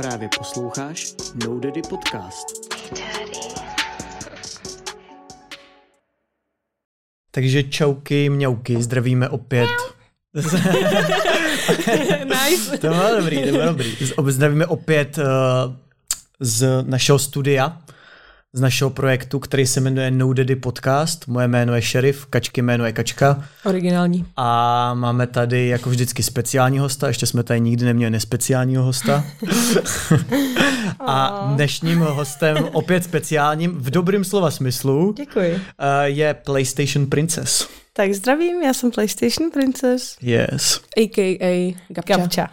Právě posloucháš No Daddy Podcast. Takže čauky, mňauky, zdravíme opět. nice. to bylo dobrý, to bylo dobrý. Zdravíme opět uh, z našeho studia, z našeho projektu, který se jmenuje No Daddy Podcast. Moje jméno je Šerif, Kačky jméno je Kačka. Originální. A máme tady jako vždycky speciální hosta, ještě jsme tady nikdy neměli nespeciálního hosta. a dnešním hostem, opět speciálním, v dobrým slova smyslu, Děkuji. uh, je PlayStation Princess. Tak zdravím, já jsem PlayStation Princess. Yes. A.k.a. Gabča. Gabča.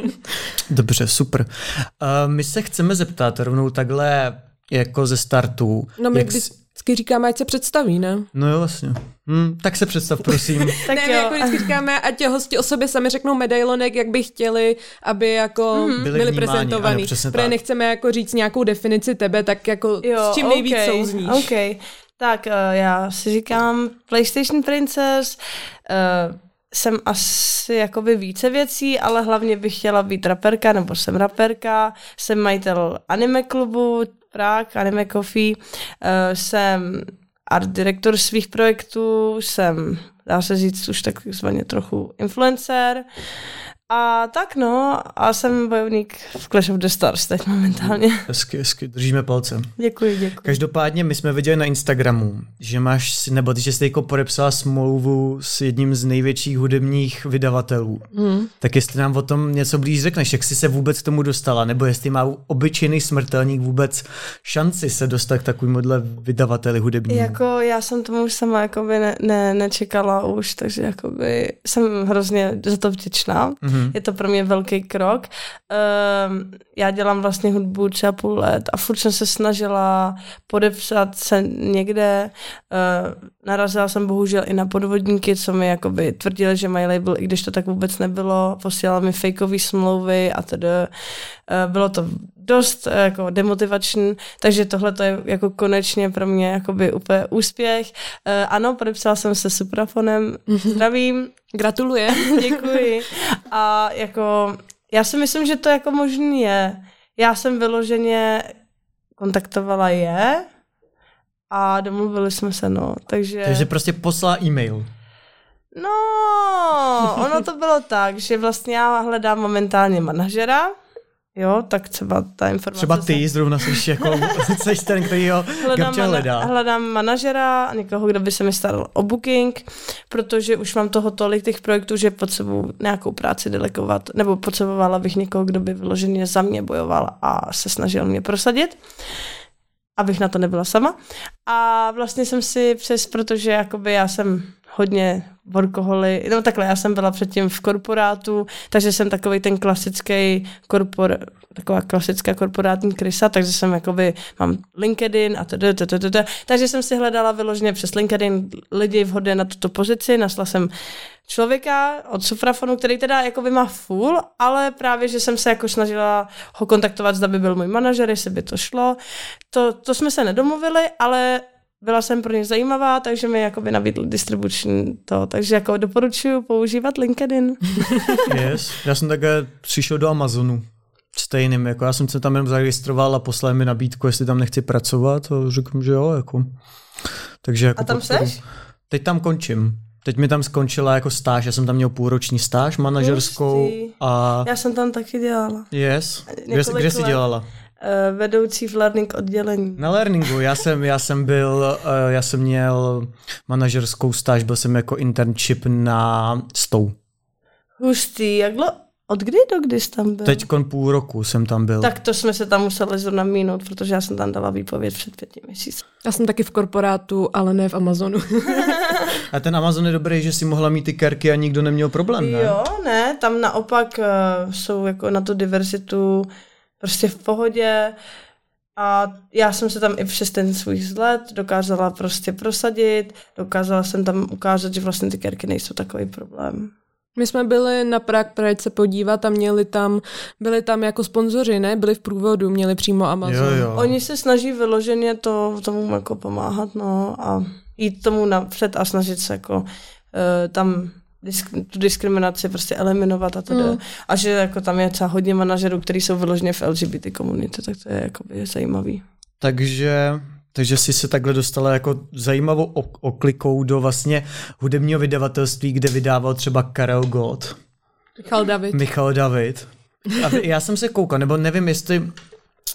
Dobře, super. Uh, my se chceme zeptat rovnou takhle jako ze startu. No my jak vždycky říkáme, ať se představí, ne? No jo, vlastně. Hm, tak se představ, prosím. Tak ne, my jo. jako vždycky říkáme, ať hosti o sobě sami řeknou medailonek, jak by chtěli, aby jako Byli byli, ano, přesně Protože nechceme jako říct nějakou definici tebe, tak jako Jo, s čím nejvíc okay, souzníš. OK. Tak uh, já si říkám PlayStation Princess, uh, jsem asi jakoby více věcí, ale hlavně bych chtěla být raperka, nebo jsem raperka, jsem majitel anime klubu Prague, Anime Coffee, uh, jsem art direktor svých projektů, jsem, dá se říct, už takzvaně trochu influencer, a tak no, a jsem bojovník v Clash of the Stars teď momentálně. Hezky, hezky, držíme palce. Děkuji, děkuji. Každopádně my jsme viděli na Instagramu, že máš, nebo ty, že jsi jako podepsala smlouvu s jedním z největších hudebních vydavatelů. Hmm. Tak jestli nám o tom něco blíž řekneš, jak jsi se vůbec k tomu dostala, nebo jestli má obyčejný smrtelník vůbec šanci se dostat k takovémuhle vydavateli hudebnímu. Jako já jsem tomu už sama jakoby ne, ne, nečekala už, takže jakoby jsem hrozně za to vděčná. Mhm. Je to pro mě velký krok. Um, já dělám vlastně hudbu třeba půl let a furt jsem se snažila podepsat se někde. Uh, narazila jsem bohužel i na podvodníky, co mi jakoby tvrdili, že mají label, i když to tak vůbec nebylo. Posílala mi fakeové smlouvy a tedy. Uh, bylo to dost eh, jako demotivační, takže tohle to je jako konečně pro mě jakoby úplně úspěch. Uh, ano, podepsala jsem se Suprafonem, zdravím, Gratuluje. děkuji. A jako, já si myslím, že to jako možný je. Já jsem vyloženě kontaktovala je a domluvili jsme se, no. Takže, Takže prostě poslala e-mail. no, ono to bylo tak, že vlastně já hledám momentálně manažera, jo, tak třeba ta informace... Třeba se- ty zrovna jsi jako, jsi ten, který ho hledám, Gabča hledá. mana- hledám manažera, někoho, kdo by se mi staral o booking, protože už mám toho tolik těch projektů, že potřebuji nějakou práci delegovat, nebo potřebovala bych někoho, kdo by vyloženě za mě bojoval a se snažil mě prosadit abych na to nebyla sama. A vlastně jsem si přes, protože jakoby já jsem hodně workoholy, no takhle, já jsem byla předtím v korporátu, takže jsem takový ten klasický korpor, taková klasická korporátní krysa, takže jsem jakoby, mám LinkedIn a td, td, td, takže jsem si hledala vyloženě přes LinkedIn lidi vhodné na tuto pozici, našla jsem člověka od Sufrafonu, který teda jakoby má full, ale právě, že jsem se jako snažila ho kontaktovat, zda by byl můj manažer, jestli by to šlo. To, to jsme se nedomluvili, ale byla jsem pro ně zajímavá, takže mi jakoby nabídl distribuční to. Takže jako doporučuji používat LinkedIn. Yes. Já jsem také přišel do Amazonu stejným, jako já jsem se tam jenom zaregistroval a poslal mi nabídku, jestli tam nechci pracovat a řekl, že jo, jako. Takže jako A tam podporu. seš? Teď tam končím. Teď mi tam skončila jako stáž, já jsem tam měl půlroční stáž manažerskou a Já jsem tam taky dělala. yes. Kde, kde jsi dělala? Eh, Vedoucí v learning oddělení. Na learningu, já jsem, já jsem byl, eh, já jsem měl manažerskou stáž, byl jsem jako internship na stou. Hustý, jak dlo... Od kdy do kdy jsi tam byl? Teď půl roku jsem tam byl. Tak to jsme se tam museli zrovna minout, protože já jsem tam dala výpověď před pěti měsíci. Já jsem taky v korporátu, ale ne v Amazonu. A ten Amazon je dobrý, že si mohla mít ty kerky a nikdo neměl problém, ne? Jo, ne, tam naopak uh, jsou jako na tu diverzitu prostě v pohodě a já jsem se tam i přes ten svůj vzhled dokázala prostě prosadit, dokázala jsem tam ukázat, že vlastně ty kerky nejsou takový problém. My jsme byli na Prague Pride se podívat a měli tam, byli tam jako sponzoři, ne? Byli v průvodu, měli přímo Amazon. Jo, jo. Oni se snaží vyloženě to tomu jako pomáhat, no a jít tomu napřed a snažit se jako uh, tam disk- tu diskriminaci prostě eliminovat a to Mm. A že jako tam je třeba hodně manažerů, kteří jsou vyloženě v LGBT komunitě, tak to je jakoby zajímavý. Takže, takže jsi se takhle dostala jako zajímavou ok- oklikou do vlastně hudebního vydavatelství, kde vydával třeba Karel Gott, Michal David. Michal David. A já jsem se koukal, nebo nevím, jestli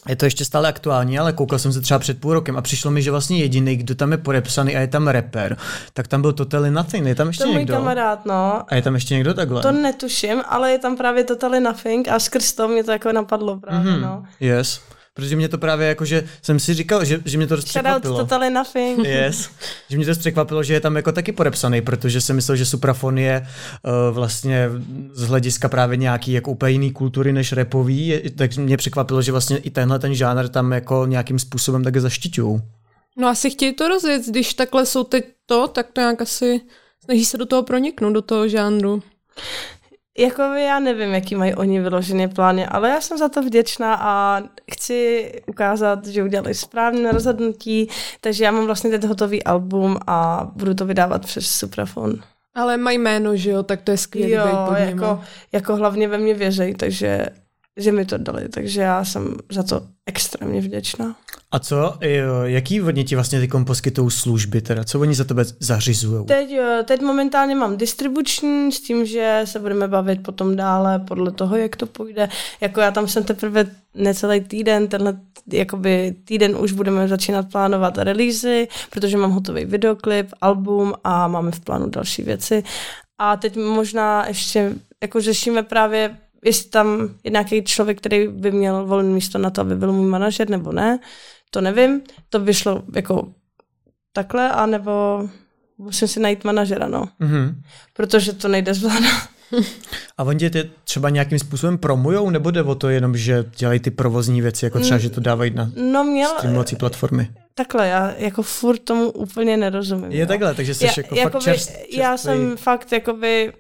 je to ještě stále aktuální, ale koukal jsem se třeba před půl rokem a přišlo mi, že vlastně jediný, kdo tam je podepsaný a je tam rapper, tak tam byl Totally Nothing, je tam ještě To někdo? kamarád, no. A je tam ještě někdo takhle? To netuším, ale je tam právě Totally Nothing a skrz to mě to jako napadlo právě, Mhm, no. Yes. Protože mě to právě jako, že jsem si říkal, že, že mě to dost Shoutout překvapilo. Totally Nothing. Yes. Že mě to dost překvapilo, že je tam jako taky podepsaný, protože jsem myslel, že Suprafon je uh, vlastně z hlediska právě nějaký jako úplně jiný kultury než repový, je, tak mě překvapilo, že vlastně i tenhle ten žánr tam jako nějakým způsobem také zaštiťují. No asi chtějí to rozjet, když takhle jsou teď to, tak to nějak asi snaží se do toho proniknout, do toho žánru. Jako já nevím, jaký mají oni vyloženě plány, ale já jsem za to vděčná a chci ukázat, že udělali správné rozhodnutí, takže já mám vlastně teď hotový album a budu to vydávat přes Suprafon. Ale mají jméno, že jo, tak to je skvělý Jo, jako, jako hlavně ve mně věřej, takže že mi to dali, takže já jsem za to extrémně vděčná. A co, jo, jaký oni ti vlastně ty poskytují služby teda? Co oni za tebe zařizují? Teď, eh, teď momentálně mám distribuční s tím, že se budeme bavit potom dále podle toho, jak to půjde. Jako já tam jsem teprve necelý týden, tenhle jakoby týden už budeme začínat plánovat releasy, protože mám hotový videoklip, album a máme v plánu další věci. A teď možná ještě jako řešíme právě jestli tam je nějaký člověk, který by měl volné místo na to, aby byl můj manažer, nebo ne, to nevím. To by šlo jako takhle, anebo musím si najít manažera, no. Mhm. Protože to nejde zvládat. A oni tě třeba nějakým způsobem promujou, nebo jde o to jenom, že dělají ty provozní věci, jako třeba, že to dávají na No měl, streamovací platformy? takhle, já jako furt tomu úplně nerozumím. Je no. takhle, takže jsi já, jako jakoby, fakt čerst, Já čerstvý. jsem fakt jakoby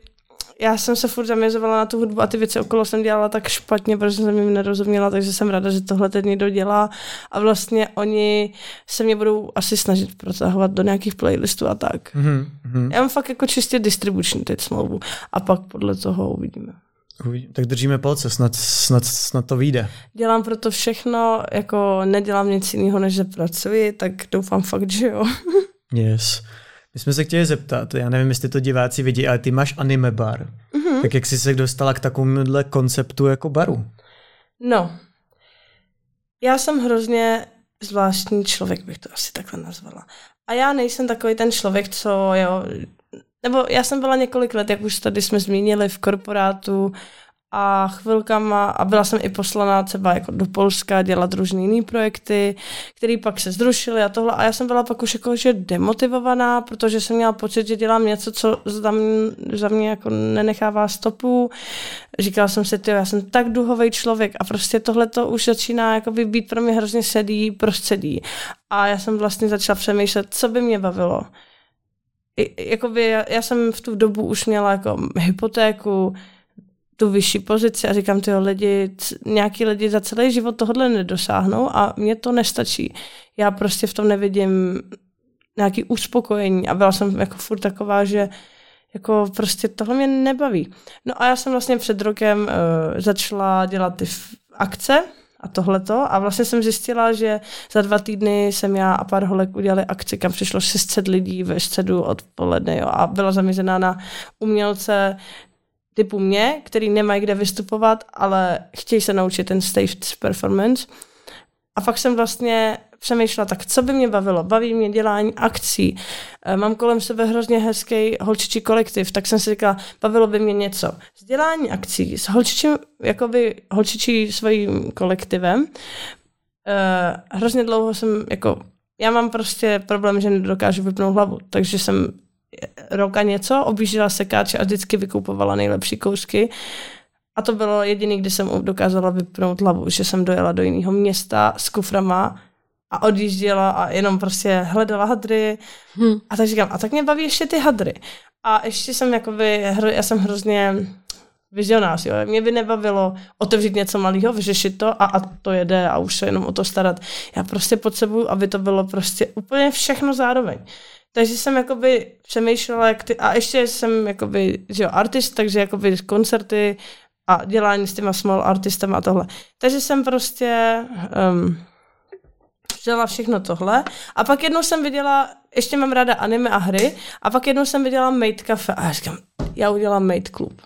já jsem se furt zaměřovala na tu hudbu a ty věci okolo jsem dělala tak špatně, protože jsem jim nerozuměla, takže jsem ráda, že tohle teď někdo dělá a vlastně oni se mě budou asi snažit protahovat do nějakých playlistů a tak. Mhm, mhm. Já mám fakt jako čistě distribuční teď smlouvu a pak podle toho uvidíme. Uvidím. Tak držíme palce, snad, snad, snad to vyjde. Dělám proto všechno, jako nedělám nic jiného, než že pracuji, tak doufám fakt, že jo. Yes. My jsme se chtěli zeptat, já nevím, jestli to diváci vidí, ale ty máš anime bar. Mm-hmm. Tak jak jsi se dostala k takovémuhle konceptu jako baru? No, já jsem hrozně zvláštní člověk, bych to asi takhle nazvala. A já nejsem takový ten člověk, co jo, nebo já jsem byla několik let, jak už tady jsme zmínili, v korporátu a chvilkama, a byla jsem i poslaná třeba jako do Polska dělat různý jiný projekty, které pak se zrušily a tohle. A já jsem byla pak už jako, že demotivovaná, protože jsem měla pocit, že dělám něco, co za mě, za mě jako nenechává stopu. Říkala jsem si, ty, já jsem tak duhový člověk a prostě tohle to už začíná jakoby být pro mě hrozně sedý prostředí. A já jsem vlastně začala přemýšlet, co by mě bavilo. I, jakoby já, já jsem v tu dobu už měla jako hypotéku, tu vyšší pozici a říkám, ty lidi, nějaký lidi za celý život tohle nedosáhnou a mně to nestačí. Já prostě v tom nevidím nějaký uspokojení a byla jsem jako furt taková, že jako prostě tohle mě nebaví. No a já jsem vlastně před rokem uh, začala dělat ty akce a tohleto a vlastně jsem zjistila, že za dva týdny jsem já a pár holek udělali akci, kam přišlo 600 lidí ve středu odpoledne jo, a byla zaměřená na umělce typu mě, který nemají kde vystupovat, ale chtějí se naučit ten stage performance. A fakt jsem vlastně přemýšlela, tak co by mě bavilo? Baví mě dělání akcí. Eh, Mám kolem sebe hrozně hezký holčičí kolektiv, tak jsem si říkala, bavilo by mě něco. S dělání akcí, s holčičím, jakoby holčičí svým kolektivem. Eh, hrozně dlouho jsem, jako, já mám prostě problém, že nedokážu vypnout hlavu, takže jsem roka něco, objížděla sekáče a vždycky vykupovala nejlepší kousky. A to bylo jediný, kdy jsem dokázala vypnout hlavu, že jsem dojela do jiného města s kuframa a odjížděla a jenom prostě hledala hadry. Hm. A tak říkám, a tak mě baví ještě ty hadry. A ještě jsem jakoby, já jsem hrozně vizionář, jo. Mě by nebavilo otevřít něco malého, vyřešit to a, a to jede a už se jenom o to starat. Já prostě potřebuju, aby to bylo prostě úplně všechno zároveň. Takže jsem jakoby přemýšlela, jak ty, a ještě jsem jakoby, že jo, artist, takže jakoby koncerty a dělání s těma small artistama a tohle. Takže jsem prostě um, vzala všechno tohle a pak jednou jsem viděla, ještě mám ráda anime a hry a pak jednou jsem viděla Made Cafe a já říkám, já udělám Made Club.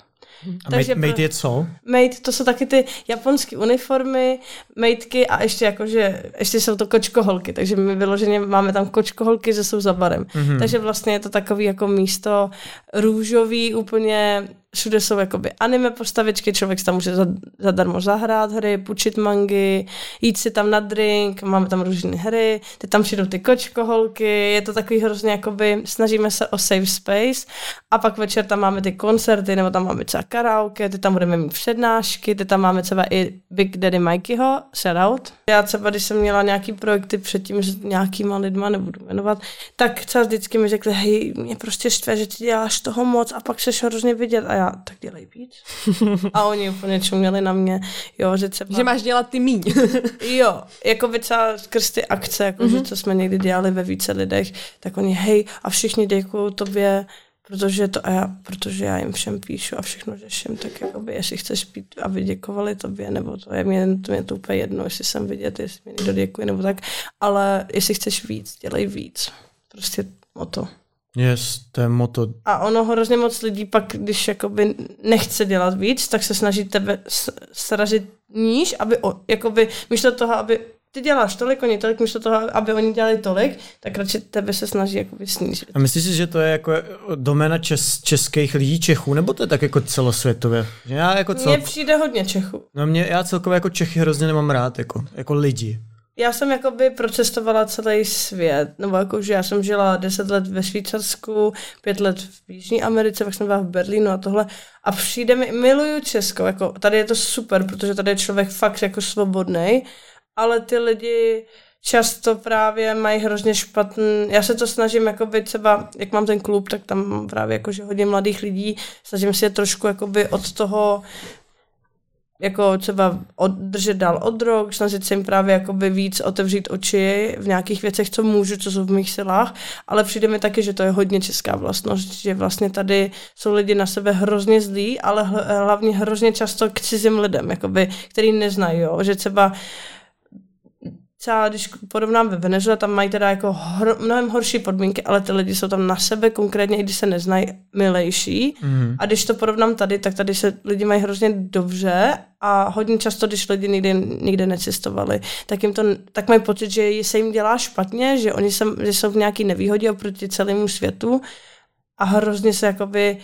A Takže mate, mate je co? Mate, to jsou taky ty japonské uniformy, mateky a ještě jakože, ještě jsou to kočkoholky, takže my vyloženě máme tam kočkoholky, že jsou za barem. Mm-hmm. Takže vlastně je to takový jako místo růžový, úplně všude jsou jakoby anime postavičky, člověk si tam může zadarmo zahrát hry, půjčit mangy, jít si tam na drink, máme tam různé hry, ty tam přijdou ty kočkoholky, je to takový hrozně jakoby, snažíme se o safe space a pak večer tam máme ty koncerty, nebo tam máme třeba karaoke, ty tam budeme mít přednášky, ty tam máme třeba i Big Daddy Mikeyho, shoutout. Já třeba, když jsem měla nějaký projekty předtím s nějakýma lidma, nebudu jmenovat, tak třeba vždycky mi řekli, hej, mě prostě štve, že ty děláš toho moc a pak seš hrozně vidět a já já, tak dělej víc. A oni úplně čuměli na mě, jo, že třeba... Že máš dělat ty míň. jo, jako by třeba skrz ty akce, jako mm-hmm. že mhm. co jsme někdy dělali ve více lidech, tak oni, hej, a všichni děkují tobě, protože to a já, protože já jim všem píšu a všechno řeším, tak jako by, jestli chceš pít, aby děkovali tobě, nebo to je mě, to je to úplně jedno, jestli jsem vidět, jestli mi někdo děkuje, nebo tak, ale jestli chceš víc, dělej víc. Prostě o to. Yes, to je moto. A ono hrozně moc lidí pak, když jakoby nechce dělat víc, tak se snaží tebe sražit níž, aby o, jakoby, místo toho, aby ty děláš tolik, oni tolik, místo toho, aby oni dělali tolik, tak radši tebe se snaží jakoby snížit. A myslíš si, že to je jako doména čes, českých lidí, Čechů, nebo to je tak jako celosvětově? Já jako cel... Mně přijde hodně Čechů. No mě, já celkově jako Čechy hrozně nemám rád, jako, jako lidi já jsem jakoby procestovala celý svět, nebo jakože já jsem žila deset let ve Švýcarsku, pět let v Jižní Americe, pak jsem byla v Berlínu a tohle. A přijde mi, miluju Česko, jako tady je to super, protože tady je člověk fakt jako svobodný, ale ty lidi často právě mají hrozně špatný, já se to snažím, jakoby třeba, jak mám ten klub, tak tam právě jakože hodně mladých lidí, snažím si je trošku jakoby od toho jako třeba držet dál od drog, snažit se jim právě jakoby víc otevřít oči v nějakých věcech, co můžu, co jsou v mých silách, ale přijde mi taky, že to je hodně česká vlastnost, že vlastně tady jsou lidi na sebe hrozně zlí, ale hlavně hrozně často k cizím lidem, jakoby, který neznají, jo? že třeba třeba když porovnám ve Venezuele, tam mají teda jako hro, mnohem horší podmínky, ale ty lidi jsou tam na sebe, konkrétně i když se neznají, milejší. Mm. A když to porovnám tady, tak tady se lidi mají hrozně dobře a hodně často, když lidi nikdy, nikdy necestovali, tak jim to, tak mají pocit, že se jim dělá špatně, že oni jsem, že jsou v nějaký nevýhodě oproti celému světu a hrozně se jakoby,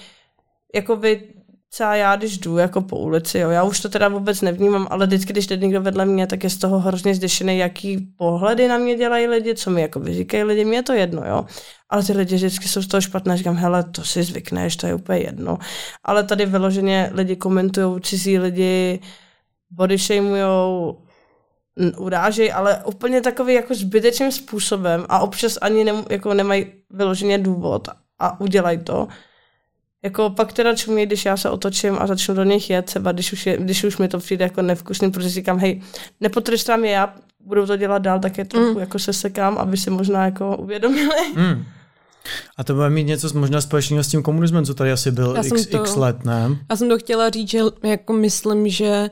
jakoby třeba já, když jdu jako po ulici, jo, já už to teda vůbec nevnímám, ale vždycky, když jde někdo vedle mě, tak je z toho hrozně zděšený, jaký pohledy na mě dělají lidi, co mi jako říkají lidi, mě je to jedno, jo. Ale ty lidi vždycky jsou z toho špatné, říkám, hele, to si zvykneš, to je úplně jedno. Ale tady vyloženě lidi komentují, cizí lidi body shamujou, urážej, ale úplně takový jako zbytečným způsobem a občas ani ne, jako nemají vyloženě důvod a udělají to. Jako pak teda čumí, když já se otočím a začnu do nich jet, třeba když už, je, když už mi to přijde jako nevkusný, protože říkám, hej, nepotrestám je já, budu to dělat dál, tak je trochu mm. jako se sekám, aby si možná jako uvědomili. Mm. A to bude mít něco možná společného s tím komunismem, co tady asi byl já x, to, x let, ne? Já jsem to chtěla říct, že jako myslím, že,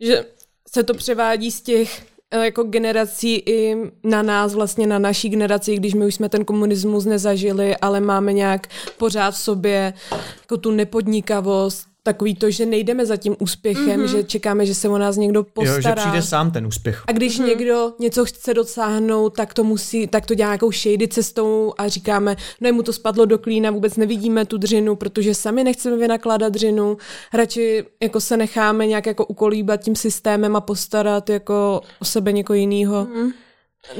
že se to převádí z těch jako generací i na nás, vlastně na naší generaci, když my už jsme ten komunismus nezažili, ale máme nějak pořád v sobě jako tu nepodnikavost, takový to, že nejdeme za tím úspěchem, mm-hmm. že čekáme, že se o nás někdo postará. Jo, že přijde sám ten úspěch. A když mm-hmm. někdo něco chce dosáhnout, tak to musí, tak to dělá nějakou shady cestou a říkáme, no mu to spadlo do klína, vůbec nevidíme tu dřinu, protože sami nechceme vynakládat dřinu, radši jako se necháme nějak jako ukolíbat tím systémem a postarat jako o sebe někoho jiného. Mm-hmm.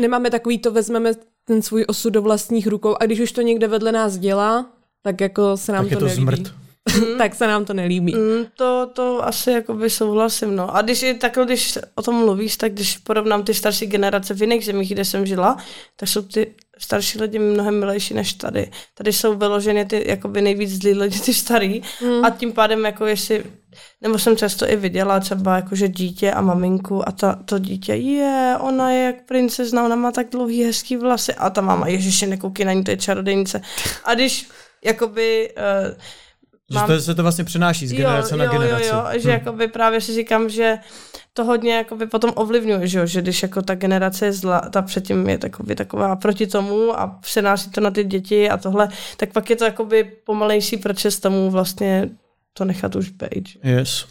Nemáme takový to, vezmeme ten svůj osud do vlastních rukou a když už to někde vedle nás dělá, tak jako se nám tak to, je to nelíbí. zmrt. Mm. tak se nám to nelíbí. Mm, to, to asi jakoby souhlasím, no. A když je takhle, když o tom mluvíš, tak když porovnám ty starší generace v jiných zemích, kde jsem žila, tak jsou ty starší lidi mnohem milejší než tady. Tady jsou vyloženě ty jakoby nejvíc zlí lidi, ty starý. Mm. A tím pádem, jako jestli nebo jsem často i viděla třeba jakože dítě a maminku a ta, to dítě, je, ona je jak princezna, ona má tak dlouhý hezký vlasy a ta máma, ježiši, nekoukej na ní, to je čarodejnice. A když jakoby uh, že mám... to se to vlastně přenáší z generace jo, na generaci. Jo, jo, že hm. jakoby právě si říkám, že to hodně jakoby potom ovlivňuje, že, jo? že když jako ta generace je zla, ta předtím je takový, taková proti tomu a přenáší to na ty děti a tohle, tak pak je to jakoby pomalejší proces tomu vlastně to nechat už být. Yes.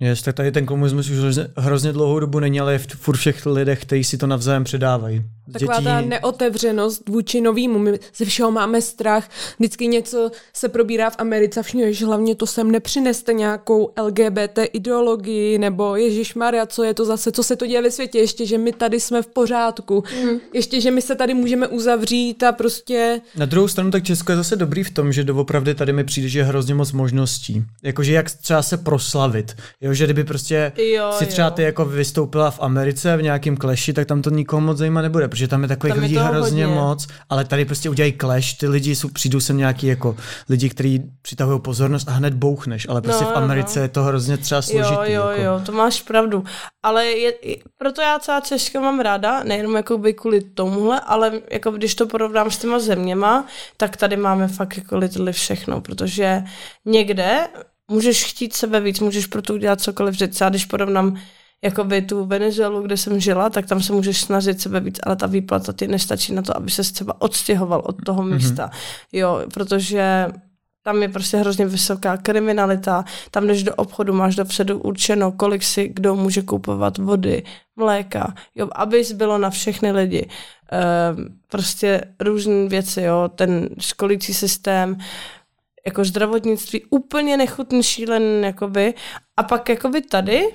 Yes, tak tady ten komunismus už hrozně, hrozně dlouhou dobu není, ale je v, furt všech lidech, kteří si to navzájem předávají. Taková dětí... ta neotevřenost vůči novýmu. My ze všeho máme strach. Vždycky něco se probírá v Americe, všichni, že hlavně to sem nepřineste nějakou LGBT ideologii, nebo Ježíš Maria, co je to zase, co se to děje ve světě, ještě, že my tady jsme v pořádku, mm. ještě, že my se tady můžeme uzavřít a prostě... Na druhou stranu, tak Česko je zase dobrý v tom, že doopravdy tady mi přijde, že je hrozně moc možností. Jakože jak třeba se proslavit. Jo, že kdyby prostě jo, si třeba ty jako vystoupila v Americe v nějakém kleši, tak tam to nikoho moc zajímat nebude, protože tam je takových tam lidí hrozně hodně. moc, ale tady prostě udělají clash, ty lidi jsou, přijdou sem nějaký jako lidi, kteří přitahují pozornost a hned bouchneš, ale prostě no, v Americe no. je to hrozně třeba složitý. Jo, jo, jako. jo, to máš pravdu. Ale je, proto já celá Češka mám ráda, nejenom jako by kvůli tomuhle, ale jako když to porovnám s těma zeměma, tak tady máme fakt jako lidi všechno, protože někde můžeš chtít sebe víc, můžeš pro to udělat cokoliv. Že třeba když porovnám jakoby tu Venezuelu, kde jsem žila, tak tam se můžeš snažit sebe víc, ale ta výplata ti nestačí na to, aby se třeba odstěhoval od toho mhm. místa. Mm-hmm. Jo, protože tam je prostě hrozně vysoká kriminalita, tam jdeš do obchodu, máš dopředu určeno, kolik si kdo může kupovat vody, mléka, jo, aby bylo na všechny lidi. E, prostě různé věci, jo, ten školící systém, jako zdravotnictví úplně nechutný, šílen, jakoby. A pak jakoby tady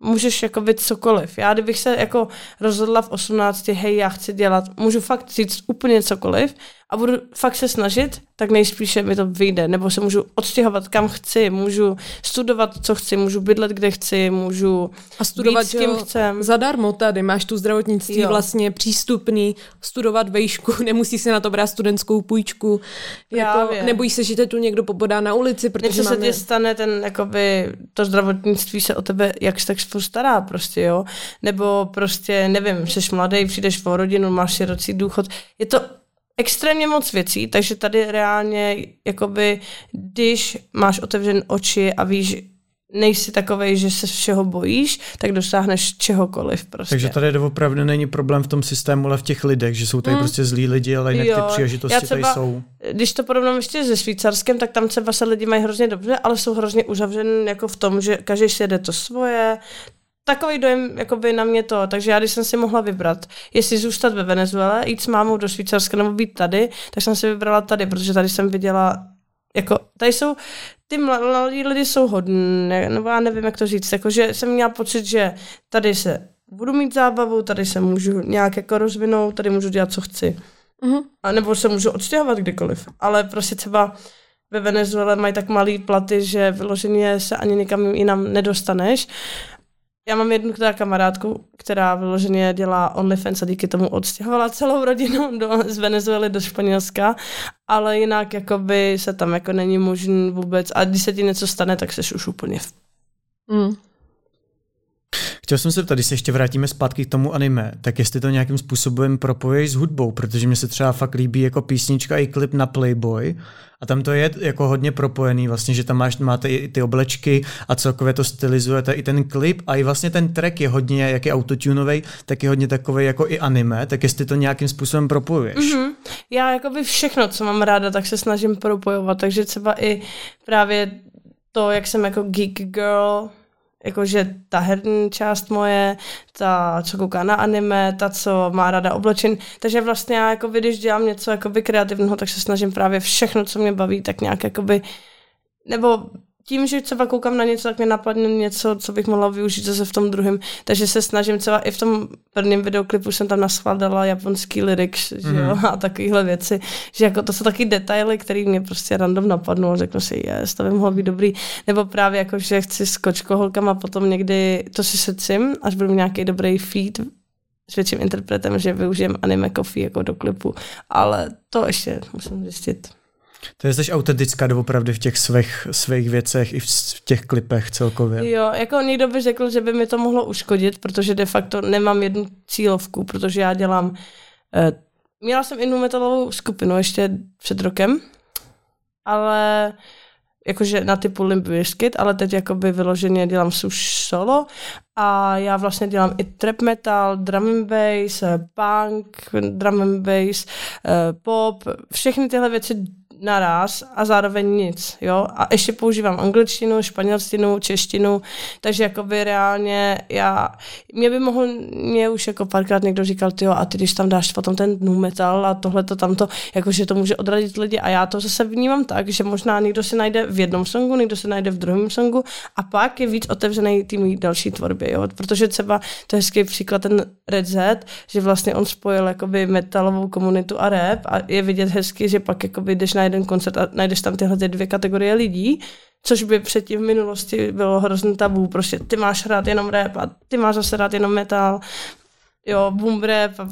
můžeš jakoby cokoliv. Já kdybych se jako rozhodla v 18, hej, já chci dělat, můžu fakt říct úplně cokoliv a budu fakt se snažit, tak nejspíše mi to vyjde. Nebo se můžu odstěhovat kam chci, můžu studovat, co chci, můžu bydlet, kde chci, můžu a studovat být s kým chcem. Zadarmo tady máš tu zdravotnictví jo. vlastně přístupný, studovat vejšku, nemusí se na to brát studentskou půjčku. Jako, nebojí se, že te tu někdo popodá na ulici, protože Něco máme... se ti stane, ten, jakoby, to zdravotnictví se o tebe jak tak stará prostě, jo. Nebo prostě, nevím, jsi mladý, přijdeš po rodinu, máš širocí důchod. Je to extrémně moc věcí, takže tady reálně, jakoby, když máš otevřen oči a víš, nejsi takovej, že se všeho bojíš, tak dosáhneš čehokoliv prostě. Takže tady opravdu není problém v tom systému, ale v těch lidech, že jsou tady hmm. prostě zlí lidi, ale jinak jo. ty příležitosti třeba, tady jsou. Když to porovnám ještě se Švýcarskem, tak tam třeba se lidi mají hrozně dobře, ale jsou hrozně uzavřeni jako v tom, že každý si jede to svoje, takový dojem jakoby na mě to, takže já když jsem si mohla vybrat, jestli zůstat ve Venezuele, jít s mámou do Švýcarska nebo být tady, tak jsem si vybrala tady, protože tady jsem viděla, jako, tady jsou, ty mladí lidi jsou hodní, nebo já nevím, jak to říct, jakože jsem měla pocit, že tady se budu mít zábavu, tady se můžu nějak jako rozvinout, tady můžu dělat, co chci. Uh-huh. A nebo se můžu odstěhovat kdykoliv. Ale prostě třeba ve Venezuele mají tak malý platy, že vyloženě se ani nikam jinam nedostaneš já mám jednu která kamarádku, která vyloženě dělá OnlyFans a díky tomu odstěhovala celou rodinu do, z Venezuely do Španělska, ale jinak jakoby se tam jako není možný vůbec a když se ti něco stane, tak jsi už úplně v... Mm. Chtěl jsem se ptat, když se ještě vrátíme zpátky k tomu anime, tak jestli to nějakým způsobem propoješ s hudbou, protože mi se třeba fakt líbí jako písnička i klip na Playboy a tam to je jako hodně propojený vlastně, že tam máš, máte i ty oblečky a celkově to stylizujete i ten klip a i vlastně ten track je hodně, jak je autotunový, tak je hodně takový jako i anime, tak jestli to nějakým způsobem propojuješ. Mm-hmm. Já jakoby všechno, co mám ráda, tak se snažím propojovat, takže třeba i právě to, jak jsem jako geek girl, jakože ta herní část moje, ta, co kouká na anime, ta, co má rada oblečen. Takže vlastně já, jako když dělám něco jakoby kreativního, tak se snažím právě všechno, co mě baví, tak nějak jakoby, nebo tím, že třeba koukám na něco, tak mě napadne něco, co bych mohla využít zase v tom druhém. Takže se snažím třeba i v tom prvním videoklipu jsem tam naschválila japonský lyrics mm. že jo, mhm. a takovéhle věci. Že jako to jsou taky detaily, které mě prostě random napadnou a řeknu si, yes, to by mohlo být dobrý. Nebo právě jako, že chci s kočkoholkama a potom někdy to si secím, až budu nějaký dobrý feed s větším interpretem, že využijem anime coffee jako do klipu. Ale to ještě musím zjistit. To je jsi autentická doopravdy v těch svých, svých věcech i v těch klipech celkově. Jo, jako někdo by řekl, že by mi to mohlo uškodit, protože de facto nemám jednu cílovku, protože já dělám... Eh, měla jsem jednu metalovou skupinu ještě před rokem, ale jakože na typu Limp Bizkit, ale teď jakoby vyloženě dělám už solo a já vlastně dělám i trap metal, drum and bass, punk, drum and bass, eh, pop, všechny tyhle věci naraz a zároveň nic, jo. A ještě používám angličtinu, španělštinu, češtinu, takže jakoby reálně já, mě by mohl, mě už jako párkrát někdo říkal, ty a ty když tam dáš potom ten nu metal a tohle to tamto, jakože to může odradit lidi a já to zase vnímám tak, že možná někdo se najde v jednom songu, někdo se najde v druhém songu a pak je víc otevřený tým další tvorbě, jo. Protože třeba to je hezký příklad ten Red Z, že vlastně on spojil jakoby metalovou komunitu a rap a je vidět hezky, že pak jakoby jdeš na jeden koncert a najdeš tam tyhle dvě kategorie lidí, což by předtím v minulosti bylo hrozný tabu, prostě ty máš rád jenom rap a ty máš zase rád jenom metal, jo, boom rap a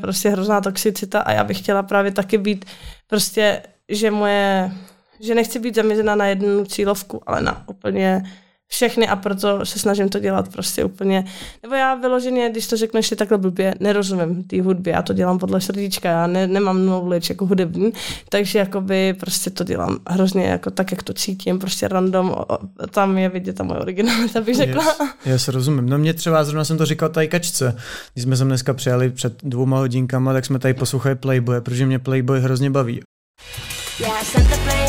prostě hrozná toxicita a já bych chtěla právě taky být prostě, že moje, že nechci být zaměřena na jednu cílovku, ale na úplně všechny a proto se snažím to dělat prostě úplně. Nebo já vyloženě, když to řekneš takhle blbě, nerozumím té hudbě, já to dělám podle srdíčka, já ne, nemám knowledge jako hudební, takže jakoby prostě to dělám hrozně jako tak, jak to cítím, prostě random, tam je vidět ta moje originalita, bych řekla. Yes, yes, rozumím. No mě třeba, zrovna jsem to říkal tady kačce, když jsme sem dneska přijeli před dvouma hodinkama, tak jsme tady poslouchali Playboy, protože mě Playboy hrozně baví. Já jsem to Playboy,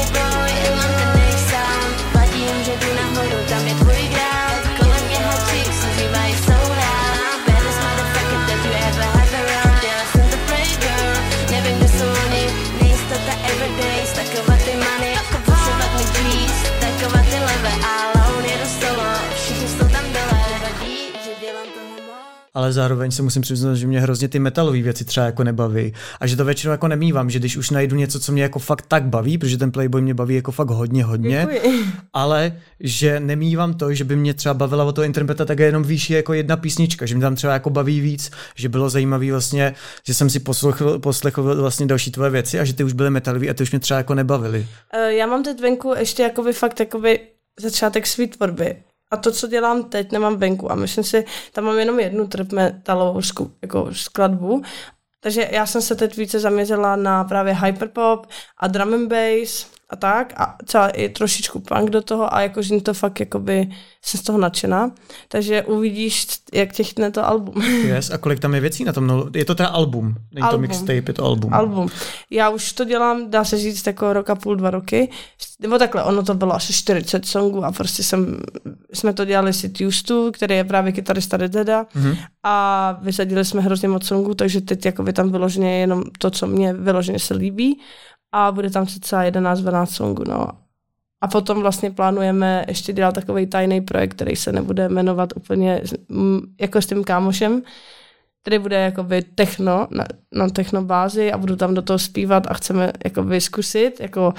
ale zároveň se musím přiznat, že mě hrozně ty metalové věci třeba jako nebaví a že to většinou jako nemývám, že když už najdu něco, co mě jako fakt tak baví, protože ten Playboy mě baví jako fakt hodně, hodně, Děkuji. ale že nemývám to, že by mě třeba bavila o to interpreta tak jenom výši jako jedna písnička, že mě tam třeba jako baví víc, že bylo zajímavý vlastně, že jsem si poslechl, poslechl vlastně další tvoje věci a že ty už byly metalový a ty už mě třeba jako nebavily. Uh, já mám teď venku ještě jakoby fakt jakoby začátek svý tvorby a to, co dělám teď, nemám venku. A myslím si, tam mám jenom jednu trp metalovou jako skladbu. Takže já jsem se teď více zaměřila na právě hyperpop a drum and bass a tak a třeba i trošičku punk do toho a jakože to fakt jakoby jsem z toho nadšená. Takže uvidíš, jak těchne to album. Yes, a kolik tam je věcí na tom? No, je to teda album, není album. to mixtape, je to album. Album. Já už to dělám, dá se říct, jako roka půl, dva roky. Nebo takhle, ono to bylo asi 40 songů a prostě jsem, jsme to dělali si Tustu, který je právě kytarista Red mm-hmm. a vysadili jsme hrozně moc songů, takže teď jakoby tam vyloženě jenom to, co mě vyloženě se líbí a bude tam cca 11-12 songů, no. A potom vlastně plánujeme ještě dělat takový tajný projekt, který se nebude jmenovat úplně jako s tím kámošem, který bude jakoby techno, na, na techno bázi a budu tam do toho zpívat a chceme jakoby zkusit, jako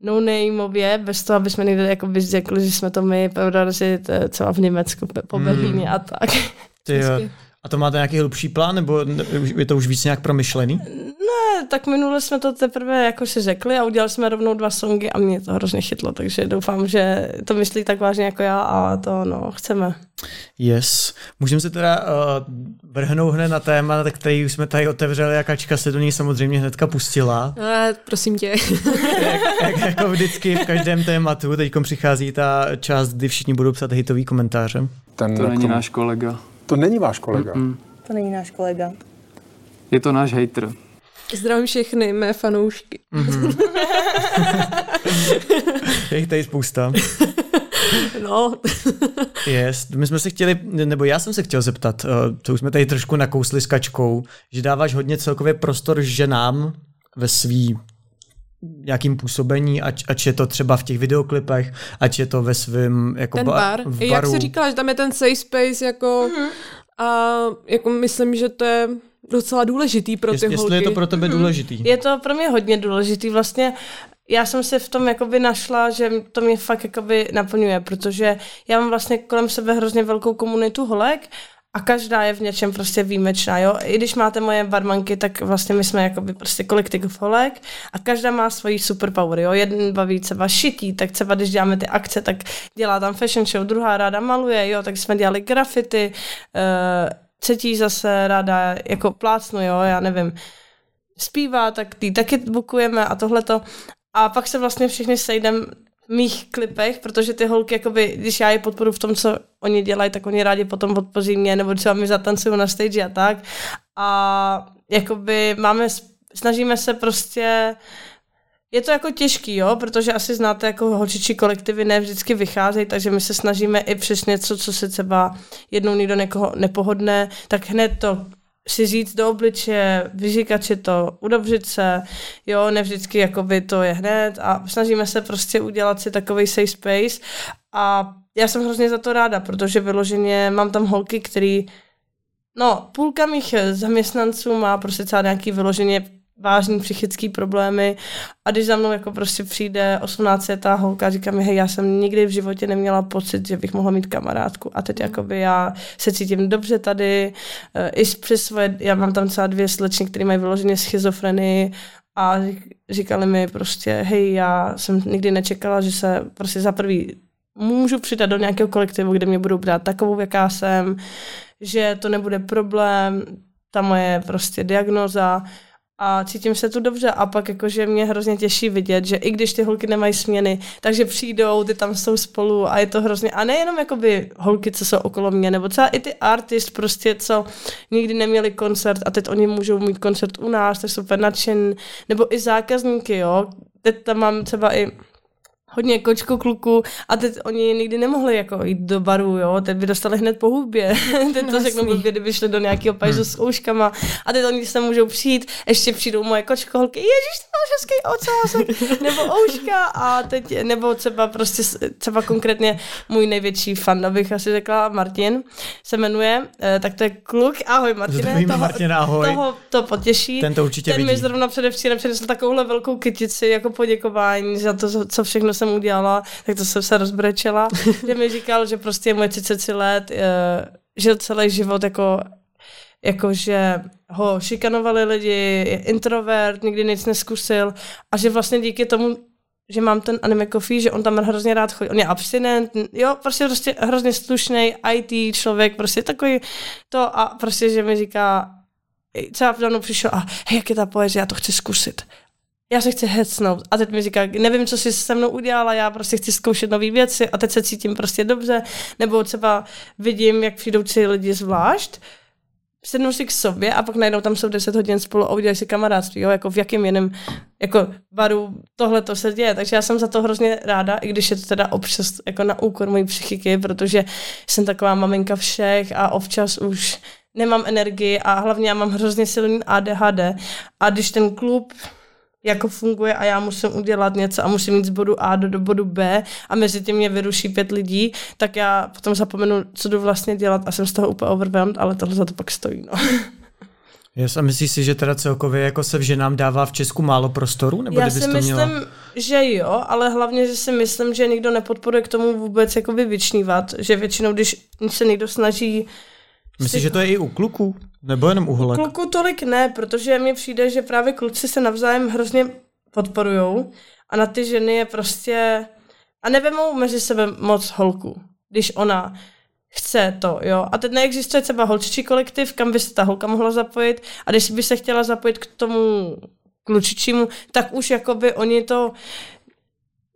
no nameově, bez toho, aby jsme někde jakoby řekli, že jsme to my prorazit třeba v Německu, po hmm. Berlíně a tak. Ty jo. A to máte nějaký hlubší plán, nebo je to už víc nějak promyšlený? Ne, tak minule jsme to teprve jako si řekli a udělali jsme rovnou dva songy a mě to hrozně chytlo, takže doufám, že to myslí tak vážně jako já a to no, chceme. Yes. Můžeme se teda uh, vrhnout hned na téma, který už jsme tady otevřeli a Kačka se do něj samozřejmě hnedka pustila. Uh, prosím tě. jak, jak, jako vždycky v každém tématu, teď přichází ta část, kdy všichni budou psat hitový komentáře. Ten to není náš kolega. To není váš kolega. Mm-mm. To není náš kolega. Je to náš hater. Zdravím všechny mé fanoušky. Mm-hmm. je jich tady spousta. No. Yes. My jsme se chtěli, nebo já jsem se chtěl zeptat, eh, to už jsme tady trošku nakousli s kačkou, že dáváš hodně celkově prostor ženám ve svý nějakým působení, ať, ať je to třeba v těch videoklipech, ať je to ve svém jako ten bar. V baru. Jak jsi říkala, že tam je ten safe space jako mm-hmm. a jako myslím, že to je docela důležitý pro ty Jestli holky. je to pro tebe mm-hmm. důležitý. Je to pro mě hodně důležitý. Vlastně já jsem se v tom jakoby našla, že to mě fakt jakoby naplňuje, protože já mám vlastně kolem sebe hrozně velkou komunitu holek a každá je v něčem prostě výjimečná, jo. I když máte moje barmanky, tak vlastně my jsme jakoby prostě kolektiv holek a každá má svoji superpower, jo. Jeden baví třeba šití, tak třeba když děláme ty akce, tak dělá tam fashion show, druhá ráda maluje, jo, tak jsme dělali grafity, uh, třetí zase ráda jako plácnu, jo, já nevím, zpívá, tak ty taky bukujeme a tohleto. A pak se vlastně všichni sejdem mých klipech, protože ty holky, jakoby, když já je podporu v tom, co oni dělají, tak oni rádi potom podpoří mě, nebo třeba mi zatancují na stage a tak. A jakoby máme, snažíme se prostě je to jako těžký, jo, protože asi znáte, jako holčičí kolektivy ne vždycky vycházejí, takže my se snažíme i přes něco, co se třeba jednou někdo někoho nepohodne, tak hned to si říct do obliče, vyříkat si to, udobřit se, jo, ne vždycky jakoby to je hned a snažíme se prostě udělat si takový safe space a já jsem hrozně za to ráda, protože vyloženě mám tam holky, který No, půlka mých zaměstnanců má prostě třeba nějaký vyloženě vážný psychický problémy. A když za mnou jako prostě přijde 18 letá holka a říká mi, hej, já jsem nikdy v životě neměla pocit, že bych mohla mít kamarádku. A teď jakoby já se cítím dobře tady, eh, i přes svoje, já mám tam třeba dvě slečny, které mají vyloženě schizofrenii a říkali mi prostě, hej, já jsem nikdy nečekala, že se prostě za prvý můžu přidat do nějakého kolektivu, kde mě budou brát takovou, jaká jsem, že to nebude problém, ta moje prostě diagnoza, a cítím se tu dobře. A pak jakože mě hrozně těší vidět, že i když ty holky nemají směny, takže přijdou, ty tam jsou spolu a je to hrozně, a nejenom jakoby holky, co jsou okolo mě, nebo třeba i ty artist prostě, co nikdy neměli koncert a teď oni můžou mít koncert u nás, tak úplně nadšen, nebo i zákazníky, jo, teď tam mám třeba i hodně kočko kluku a teď oni nikdy nemohli jako jít do baru, jo, teď by dostali hned po hubě, teď to řeknu blbě, kdyby šli do nějakého pajzu s ouškama. A teď oni se můžou přijít, ještě přijdou moje kočko holky, ježiš, to máš hezký ocásek, nebo ouška. A teď, nebo třeba prostě, třeba konkrétně můj největší fan, abych asi řekla, Martin se jmenuje, eh, tak to je kluk, ahoj Martine, toho, Martin, ahoj. toho to potěší. Ten to určitě Ten vidí. mi zrovna předevčírem přinesl takovouhle velkou kytici jako poděkování za to, co všechno jsem udělala, tak to jsem se rozbrečela, že mi říkal, že prostě je moje 33 let, uh, žil celý život jako jako že ho šikanovali lidi, je introvert, nikdy nic neskusil a že vlastně díky tomu, že mám ten anime coffee, že on tam hrozně rád chodí. On je abstinent, jo, prostě, prostě hrozně slušný IT člověk, prostě takový to a prostě, že mi říká, třeba v přišel a hej, jak je ta poezie, já to chci zkusit já se chci hecnout. A teď mi říká, nevím, co jsi se mnou udělala, já prostě chci zkoušet nové věci a teď se cítím prostě dobře. Nebo třeba vidím, jak přijdou tři lidi zvlášť, sednou si k sobě a pak najednou tam jsou 10 hodin spolu a udělají si kamarádství, jo, jako v jakém jiném jako baru tohle to se děje. Takže já jsem za to hrozně ráda, i když je to teda občas jako na úkor mojí psychiky, protože jsem taková maminka všech a občas už nemám energii a hlavně já mám hrozně silný ADHD a když ten klub jako funguje a já musím udělat něco a musím jít z bodu A do, do bodu B a mezi tím mě vyruší pět lidí, tak já potom zapomenu, co jdu vlastně dělat a jsem z toho úplně overwhelmed, ale tohle za to pak stojí. No. Yes, a myslíš si, že teda celkově jako se v ženám dává v Česku málo prostoru? Nebo Já si to myslím, měla... že jo, ale hlavně, že si myslím, že nikdo nepodporuje k tomu vůbec jakoby vyčnívat, že většinou, když se někdo snaží Myslíš, že to je i u kluků? Nebo jenom u holek? Kluku tolik ne, protože mi přijde, že právě kluci se navzájem hrozně podporujou a na ty ženy je prostě... A nevemou mezi sebe moc holku, když ona chce to, jo. A teď neexistuje třeba holčičí kolektiv, kam by se ta holka mohla zapojit a když by se chtěla zapojit k tomu klučičímu, tak už jakoby oni to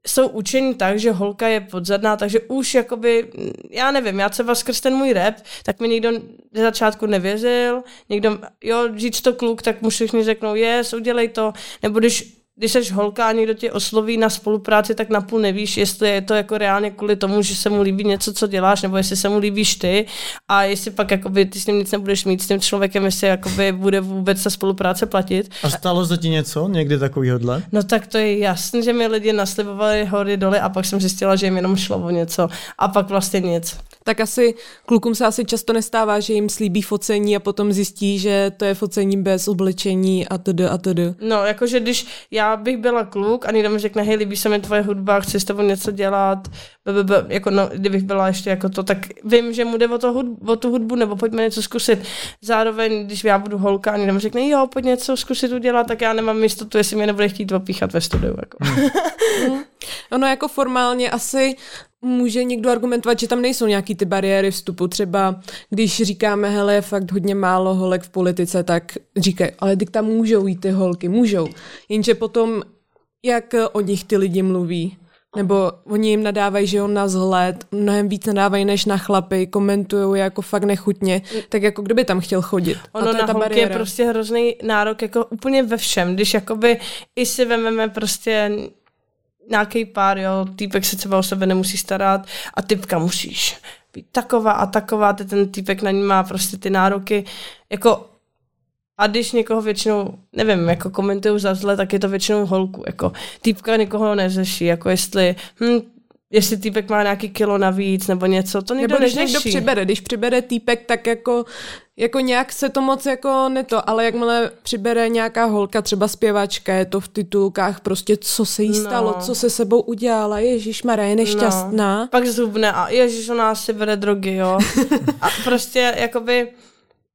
jsou učení tak, že holka je podzadná, takže už jakoby, já nevím, já třeba skrz ten můj rap, tak mi nikdo ze začátku nevěřil, někdo, jo, říct to kluk, tak mu všichni řeknou, yes, udělej to, nebo když když jsi holka a někdo tě osloví na spolupráci, tak napůl nevíš, jestli je to jako reálně kvůli tomu, že se mu líbí něco, co děláš, nebo jestli se mu líbíš ty a jestli pak jakoby, ty s ním nic nebudeš mít s tím člověkem, jestli jakoby bude vůbec ta spolupráce platit. A stalo se ti něco někdy takovýhodle? No tak to je jasné, že mi lidi naslibovali hory doly a pak jsem zjistila, že jim jenom šlo o něco a pak vlastně nic. Tak asi klukům se asi často nestává, že jim slíbí focení a potom zjistí, že to je focení bez oblečení a td. a td. No, jakože když já já bych byla kluk a někdo mi řekne, hej, líbí se mi tvoje hudba, chci s tebou něco dělat, b, b, b, jako no, kdybych byla ještě jako to, tak vím, že mu jde o, to hudbu, o tu hudbu, nebo pojďme něco zkusit. Zároveň, když já budu holka a někdo mi řekne, jo, pojď něco zkusit udělat, tak já nemám jistotu, jestli mě nebude chtít opíchat ve studiu. Jako. Hmm. ono jako formálně asi může někdo argumentovat, že tam nejsou nějaký ty bariéry vstupu. Třeba když říkáme, hele, je fakt hodně málo holek v politice, tak říkají, ale ty tam můžou jít ty holky, můžou. Jenže potom, jak o nich ty lidi mluví, nebo oni jim nadávají, že on na zhled, mnohem víc nadávají než na chlapy, komentují jako fakt nechutně, tak jako kdo by tam chtěl chodit. Ono na holky je prostě hrozný nárok jako úplně ve všem, když jakoby i si vememe prostě nějaký pár, jo, týpek se třeba o sebe nemusí starat a typka musíš být taková a taková, ty ten týpek na ní má prostě ty nároky, jako a když někoho většinou, nevím, jako komentují za zle, tak je to většinou holku, jako týpka někoho neřeší, jako jestli, hm, jestli týpek má nějaký kilo navíc nebo něco, to někdo Nebo když neřeší. někdo přibere, když přibere týpek, tak jako, jako nějak se to moc jako neto, ale jakmile přibere nějaká holka, třeba zpěvačka, je to v titulkách prostě, co se jí stalo, No. co se sebou udělala, Ježíš Maria, je nešťastná. No. Pak zhubne a ježiš, ona si bere drogy, jo. A prostě jakoby,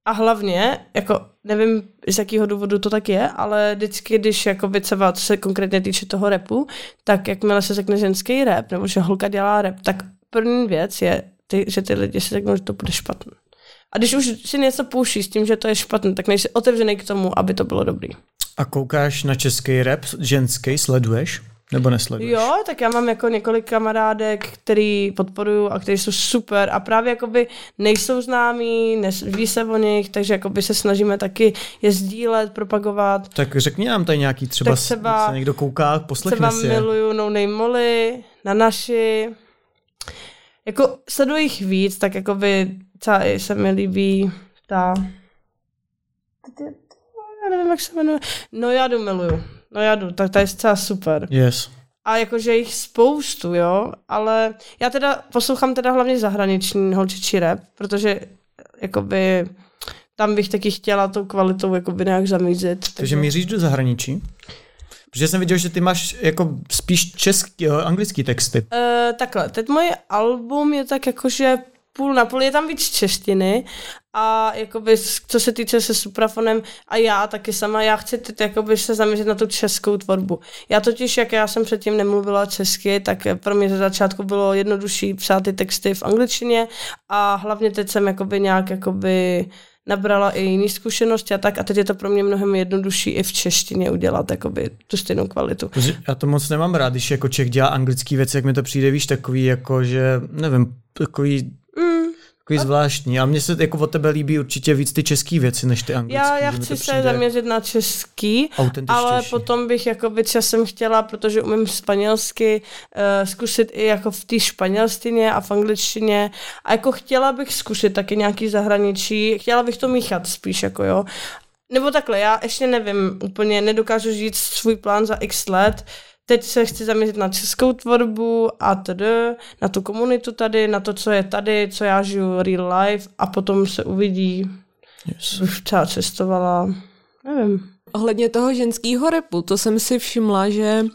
a hlavně, jako nevím, z jakého důvodu to tak je, ale vždycky, když jakoby třeba, co se konkrétně týče toho repu, tak jakmile se řekne ženský rap, nebo že holka dělá rap, tak první věc je, ty, že ty lidi si řeknou, že to bude špatné. A když už si něco pouští s tím, že to je špatné, tak nejsi otevřený k tomu, aby to bylo dobrý. A koukáš na český rap ženský, sleduješ? Nebo nesleduješ? Jo, tak já mám jako několik kamarádek, který podporuju a kteří jsou super a právě jakoby nejsou známí, neví se o nich, takže jakoby se snažíme taky je sdílet, propagovat. Tak řekni nám tady nějaký třeba, Tak třeba- se někdo kouká, poslechne Třeba si je. miluju No Name Molly, na naši. Jako sleduji jich víc, tak jakoby třeba i se mi líbí ta... Já nevím, jak se jmenuje. No já jdu miluju. No já jdu, tak ta je zcela super. Yes. A jakože jich spoustu, jo, ale já teda poslouchám teda hlavně zahraniční holčičí rap, protože jakoby tam bych taky chtěla tou kvalitou jakoby nějak zamízit. Takže míříš do zahraničí? Protože jsem viděl, že ty máš jako spíš český, anglický texty. Uh, takhle, teď moje album je tak jakože půl na půl, je tam víc češtiny a jakoby, co se týče se suprafonem a já taky sama, já chci teď jakoby se zaměřit na tu českou tvorbu. Já totiž, jak já jsem předtím nemluvila česky, tak pro mě ze začátku bylo jednodušší psát ty texty v angličtině a hlavně teď jsem jakoby nějak jakoby nabrala i jiný zkušenosti a tak a teď je to pro mě mnohem jednodušší i v češtině udělat jakoby tu stejnou kvalitu. Já to moc nemám rád, když jako Čech dělá anglický věci, jak mi to přijde, víš, takový jako, že nevím, takový, Mm. takový zvláštní. A mně se jako od tebe líbí určitě víc ty české věci, než ty anglické. Já, já chci se zaměřit na český, ale potom bych jakoby časem chtěla, protože umím španělsky, uh, zkusit i jako v té španělštině a v angličtině a jako chtěla bych zkusit taky nějaký zahraničí, chtěla bych to míchat spíš jako jo. Nebo takhle, já ještě nevím úplně, nedokážu říct svůj plán za x let, Teď se chci zaměřit na českou tvorbu a tedy, na tu komunitu tady, na to, co je tady, co já žiju real life a potom se uvidí, Yes. bych třeba cestovala, nevím. Ohledně toho ženského repu, to jsem si všimla, že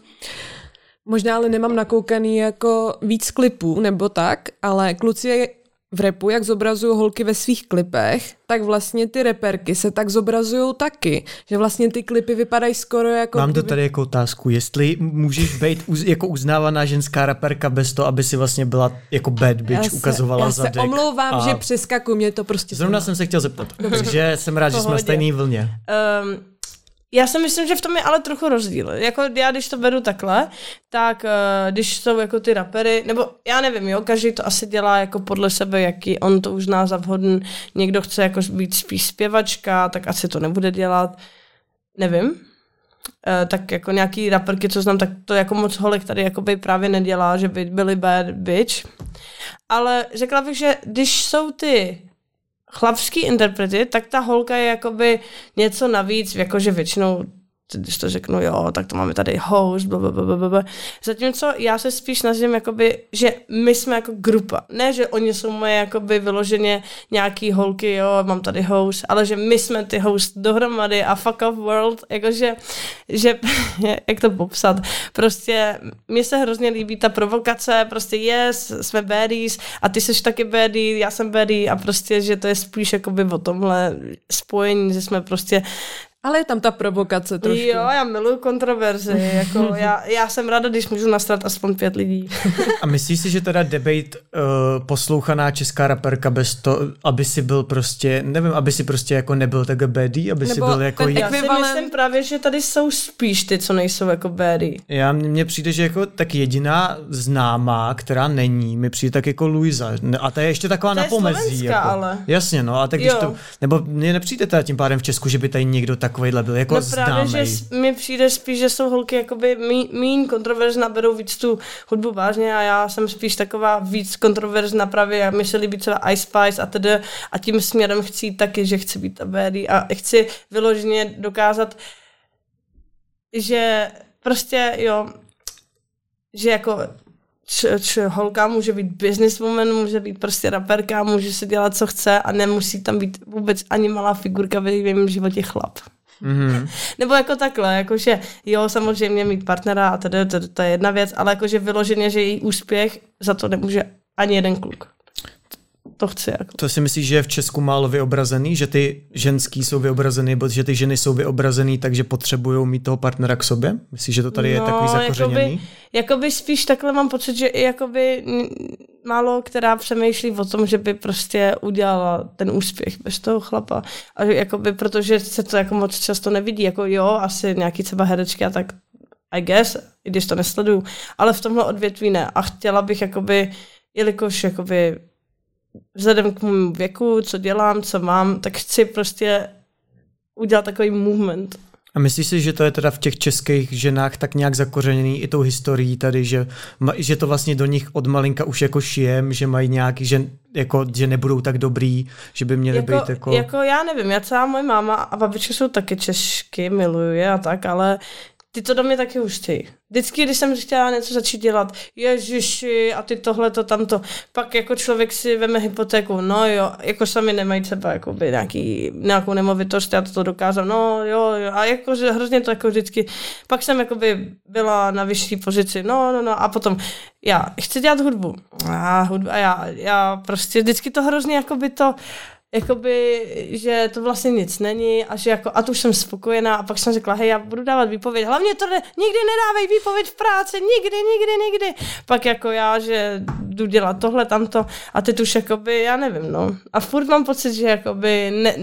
možná ale nemám nakoukaný jako víc klipů nebo tak, ale kluci v repu, jak zobrazují holky ve svých klipech, tak vlastně ty reperky se tak zobrazují taky, že vlastně ty klipy vypadají skoro jako... Mám to tady jako otázku, jestli můžeš být uz, jako uznávaná ženská raperka bez toho, aby si vlastně byla jako bad bitch, já se, ukazovala já se zadek. omlouvám, a že přeskakuju, mě to prostě Zrovna jsem se chtěl zeptat, takže jsem rád, že jsme na stejné vlně. Um, já si myslím, že v tom je ale trochu rozdíl. Jako já, když to beru takhle, tak uh, když jsou jako ty rapery, nebo já nevím, jo, každý to asi dělá jako podle sebe, jaký on to uzná za vhodný. Někdo chce jako být spíš zpěvačka, tak asi to nebude dělat. Nevím. Uh, tak jako nějaký raperky, co znám, tak to jako moc holek tady jakoby právě nedělá, že by byly bad bitch. Ale řekla bych, že když jsou ty chlapský interprety, tak ta holka je jakoby něco navíc, jakože většinou když to řeknu, jo, tak to máme tady host, blablabla. Zatímco já se spíš snažím, jakoby, že my jsme jako grupa. Ne, že oni jsou moje jakoby vyloženě nějaký holky, jo, mám tady host, ale že my jsme ty host dohromady a fuck off world, jakože, že, jak to popsat, prostě mně se hrozně líbí ta provokace, prostě yes, jsme baddies a ty jsi taky baddie, já jsem baddie a prostě, že to je spíš jakoby o tomhle spojení, že jsme prostě ale je tam ta provokace trošku. Jo, já miluju kontroverzi. Jako já, já jsem ráda, když můžu nastrat aspoň pět lidí. A myslíš si, že teda debate uh, poslouchaná česká raperka bez to, aby si byl prostě, nevím, aby si prostě jako nebyl tak baddie, aby Nebo si byl jako... ten Já, Já si myslím právě, že tady jsou spíš ty, co nejsou jako baddie. já mně přijde, že jako tak jediná známá, která není, mi přijde tak jako Luisa. A ta je ještě taková na pomezí. Jako. ale. Jasně, no. A tak když Jo. to, nebo mně nepřijde teda tím pádem v Česku, že by tady někdo takovýhle byl jako No právě, známý. že mi přijde spíš, že jsou holky jakoby mí, míň kontroverzná, berou víc tu hudbu vážně a já jsem spíš taková víc kontroverzná právě, a mi se líbí třeba Ice Spice a tedy a tím směrem chci jít taky, že chci být baddie a chci vyloženě dokázat, že prostě jo, že jako č, č, holka může být businesswoman, může být prostě raperka, může si dělat, co chce a nemusí tam být vůbec ani malá figurka ve svém životě chlap. Mhm. Nebo jako takhle, jakože jo, samozřejmě mít partnera a tedy, to je jedna věc, ale jakože vyloženě, že její úspěch za to nemůže ani jeden kluk. To chci jako. To si myslíš, že je v Česku málo vyobrazený, že ty ženský jsou vyobrazený, nebo že ty ženy jsou vyobrazený, takže potřebují mít toho partnera k sobě? Myslíš, že to tady je No, takový zakořeněný? Jakoby, jakoby spíš takhle mám pocit, že i jakoby málo která přemýšlí o tom, že by prostě udělala ten úspěch bez toho chlapa. A že jakoby, protože se to jako moc často nevidí, jako jo, asi nějaký třeba herečky a tak I guess, i když to nesleduju, ale v tomhle odvětví ne. A chtěla bych jakoby, jelikož jakoby vzhledem k mému věku, co dělám, co mám, tak chci prostě udělat takový movement. A myslíš si, že to je teda v těch českých ženách tak nějak zakořeněný i tou historií tady, že, že to vlastně do nich od malinka už jako šijem, že mají nějaký, že, jako, že nebudou tak dobrý, že by měli jako, být jako... jako já nevím, já celá moje máma a babička jsou taky Češky, miluju je a tak, ale ty to do mě taky už chtějí. Vždycky, když jsem chtěla něco začít dělat, ježiši, a ty tohle, to, tamto, pak jako člověk si veme hypotéku, no jo, jako sami nemají třeba jakoby nějaký, nějakou nemovitost, já to dokázal, no jo, jo, a jako, že hrozně to jako vždycky, pak jsem jakoby byla na vyšší pozici, no, no, no, a potom, já chci dělat hudbu, a, hudba, a já, já prostě vždycky to hrozně jakoby to, jakoby, že to vlastně nic není a že jako, a tu už jsem spokojená a pak jsem řekla, hej, já budu dávat výpověď, hlavně to ne, nikdy nedávej výpověď v práci, nikdy, nikdy, nikdy. Pak jako já, že jdu dělat tohle, tamto a teď už jakoby, já nevím, no. A furt mám pocit, že jakoby ne,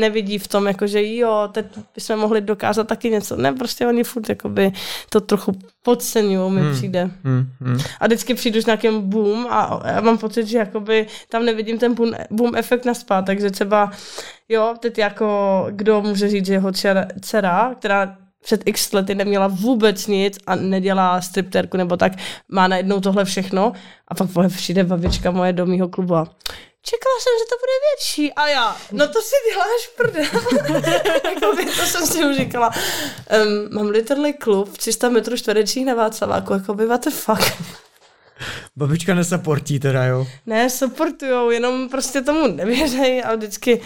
nevidí v tom, jako, že jo, teď bychom mohli dokázat taky něco. Ne, prostě oni furt jakoby to trochu podceňují, mi Hmm. přijde. Hmm, hmm. A vždycky přijdu s nějakým boom a já mám pocit, že jakoby tam nevidím ten boom, boom efekt na takže třeba, jo, teď jako, kdo může říct, že jeho dcera, která před x lety neměla vůbec nic a nedělá stripterku nebo tak, má najednou tohle všechno a pak moje přijde babička moje do mýho klubu a čekala jsem, že to bude větší. A já, no to si děláš prdel. Jakoby, to jsem si už říkala. Um, mám literally klub 300 metrů čtverečních na Václaváku, jako by what the fuck. Babička nesaportí teda, jo? Ne, supportujou, jenom prostě tomu nevěřej a vždycky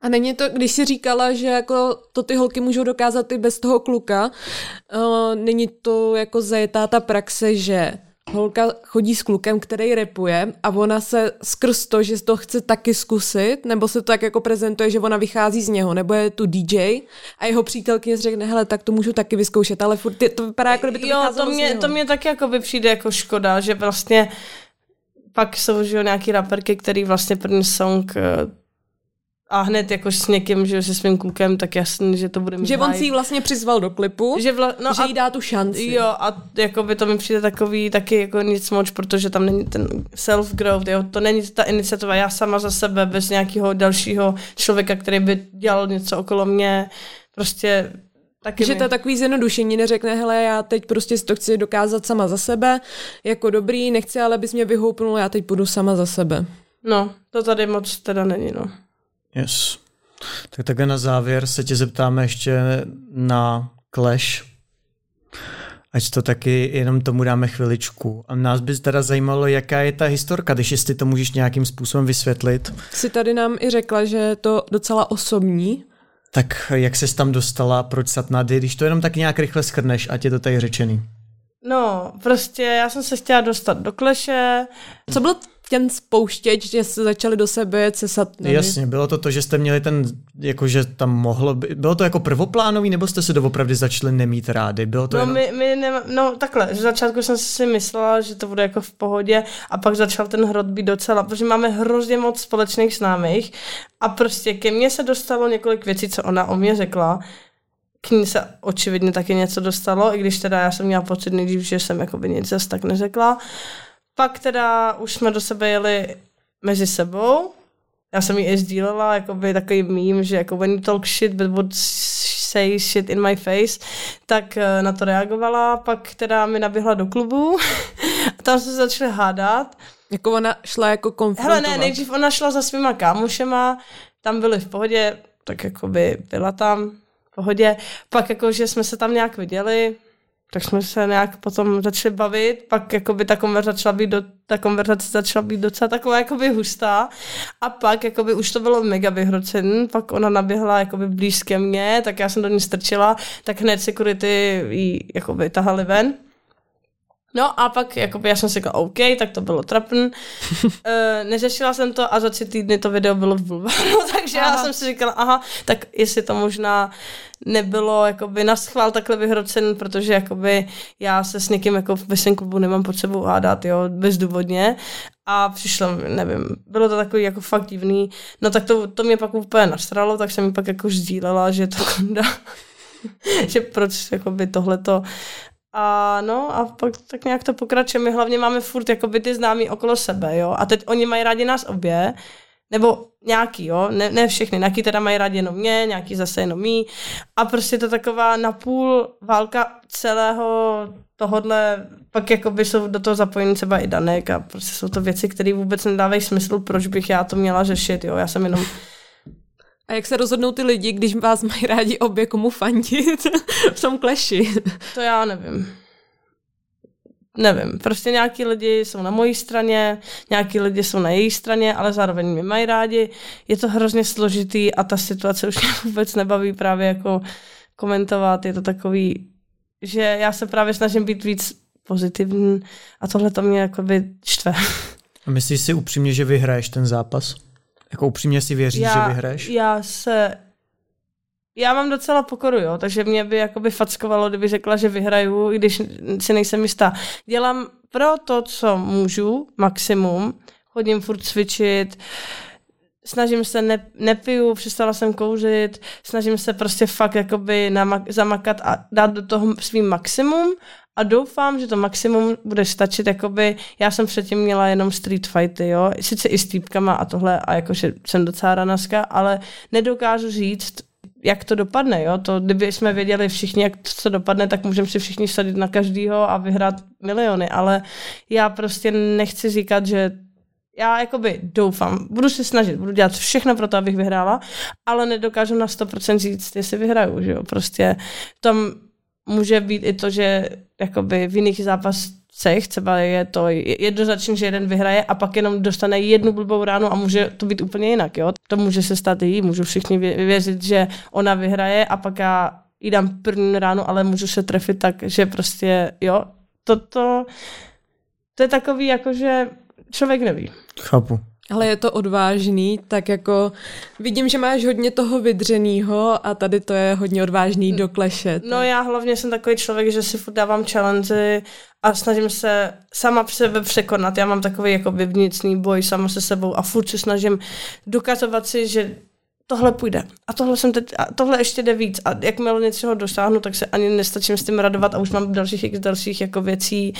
A není to, když jsi říkala, že jako to ty holky můžou dokázat i bez toho kluka, uh, není to jako zajetá ta praxe, že holka chodí s klukem, který repuje a ona se skrz to, že to chce taky zkusit, nebo se to tak jako prezentuje, že ona vychází z něho, nebo je tu DJ a jeho přítelkyně řekne, hele, tak to můžu taky vyzkoušet, ale furt je, to vypadá, jako kdyby to jo, to z mě, něho. to mě taky jako by přijde jako škoda, že vlastně pak jsou že nějaký raperky, který vlastně první song eh, a hned jako s někým, že se svým klukem, tak jasný, že to bude mít Že on si ji vlastně přizval do klipu, že, vla, no že a, jí dá tu šanci. Jo, a jako by to mi přijde takový taky jako nic moc, protože tam není ten self-growth, jo, to není ta iniciativa, já sama za sebe, bez nějakého dalšího člověka, který by dělal něco okolo mě, prostě taky Že mi- to je takový zjednodušení, neřekne, hele, já teď prostě to chci dokázat sama za sebe, jako dobrý, nechci, ale bys mě vyhoupnul, já teď půjdu sama za sebe. No, to tady moc teda není, no. Yes. Tak takhle na závěr se tě zeptáme ještě na Clash. Ať to taky jenom tomu dáme chviličku. A nás by teda zajímalo, jaká je ta historka, když jestli to můžeš nějakým způsobem vysvětlit. Si tady nám i řekla, že je to docela osobní. Tak jak ses tam dostala, proč Satnady, když to jenom tak nějak rychle schrneš, ať je to tady řečený. No, prostě já jsem se chtěla dostat do kleše. Co byl ten spouštěč, že se začali do sebe cesat. Nevím. Jasně, bylo to to, že jste měli ten, jako že tam mohlo, by, bylo to jako prvoplánový, nebo jste se doopravdy začali nemít rádi? Bylo to no, jenom... my, my nema, no takhle, že začátku jsem si myslela, že to bude jako v pohodě a pak začal ten hrot být docela, protože máme hrozně moc společných známých a prostě ke mně se dostalo několik věcí, co ona o mě řekla, k ní se očividně taky něco dostalo, i když teda já jsem měla pocit nejdřív, že jsem jako by nic zase tak neřekla. Pak teda už jsme do sebe jeli mezi sebou. Já jsem ji i sdílela, by takový mím, že jako when you talk shit but would say shit in my face, tak eh, na to reagovala. Pak teda mi naběhla do klubu a tam se začali hádat. Jako ona šla jako konfrontovat. Hele, ne, nejdřív ona šla za svýma kámošema, tam byli v pohodě, tak jako by byla tam v pohodě. Pak jako, že jsme se tam nějak viděli, tak jsme se nějak potom začali bavit, pak jakoby ta konverzace začala být, do, ta konverzace začala být docela taková jakoby hustá a pak jakoby už to bylo mega vyhrocen, pak ona naběhla jakoby blíž ke mně, tak já jsem do ní strčila, tak hned security jí jakoby tahali ven. No a pak jakoby já jsem si říkala, OK, tak to bylo trapn. uh, neřešila jsem to a za tři týdny to video bylo v takže aha. já jsem si říkala, aha, tak jestli to možná nebylo jakoby na schvál takhle vyhrocen, protože jakoby já se s někým jako ve svém klubu nemám pod sebou hádat, jo, bezdůvodně. A přišlo, nevím, bylo to takový jako fakt divný. No tak to, to mě pak úplně nastralo, tak jsem mi pak jako sdílela, že to konda, že proč jakoby tohleto a no a pak tak nějak to pokračuje. My hlavně máme furt jakoby ty známí okolo sebe, jo. A teď oni mají rádi nás obě, nebo nějaký, jo, ne, ne všechny, nějaký teda mají rádi jenom mě, nějaký zase jenom mý a prostě to taková napůl válka celého tohodle, pak jakoby jsou do toho zapojení třeba i Danek a prostě jsou to věci, které vůbec nedávají smysl, proč bych já to měla řešit, jo, já jsem jenom a jak se rozhodnou ty lidi, když vás mají rádi obě komu fandit v tom kleši? To já nevím nevím, prostě nějaký lidi jsou na mojí straně, nějaký lidi jsou na její straně, ale zároveň mě mají rádi. Je to hrozně složitý a ta situace už mě vůbec nebaví právě jako komentovat. Je to takový, že já se právě snažím být víc pozitivní a tohle to mě jakoby čtve. A myslíš si upřímně, že vyhraješ ten zápas? Jako upřímně si věříš, já, že vyhraješ? Já se já mám docela pokoru, jo, takže mě by jakoby fackovalo, kdyby řekla, že vyhraju, i když si nejsem jistá. Dělám pro to, co můžu, maximum, chodím furt cvičit, snažím se, ne, nepiju, přestala jsem kouřit, snažím se prostě fakt jakoby namak, zamakat a dát do toho svým maximum a doufám, že to maximum bude stačit, jakoby, já jsem předtím měla jenom street fighty, jo, sice i s týpkama a tohle a jakože jsem docela ranaska, ale nedokážu říct, jak to dopadne, jo? To, kdyby jsme věděli všichni, jak to dopadne, tak můžeme si všichni sadit na každýho a vyhrát miliony, ale já prostě nechci říkat, že já jakoby doufám, budu se snažit, budu dělat všechno pro to, abych vyhrála, ale nedokážu na 100% říct, jestli vyhraju, že jo, prostě tam může být i to, že jakoby v jiných zápasech třeba je to jednoznačně, že jeden vyhraje a pak jenom dostane jednu blbou ránu a může to být úplně jinak, jo. To může se stát i jí, můžu všichni věřit, že ona vyhraje a pak já jí dám první ránu, ale můžu se trefit tak, že prostě, jo, toto, to je takový, jako že člověk neví. Chápu. Ale je to odvážný, tak jako vidím, že máš hodně toho vydřenýho a tady to je hodně odvážný do kleše. No já hlavně jsem takový člověk, že si furt dávám challenge a snažím se sama sebe překonat. Já mám takový jako vnitřní boj sama se sebou a furt se snažím dokazovat si, že tohle půjde. A tohle jsem teď, a tohle ještě jde víc. A jakmile něčeho dosáhnu, tak se ani nestačím s tím radovat a už mám dalších dalších jako věcí,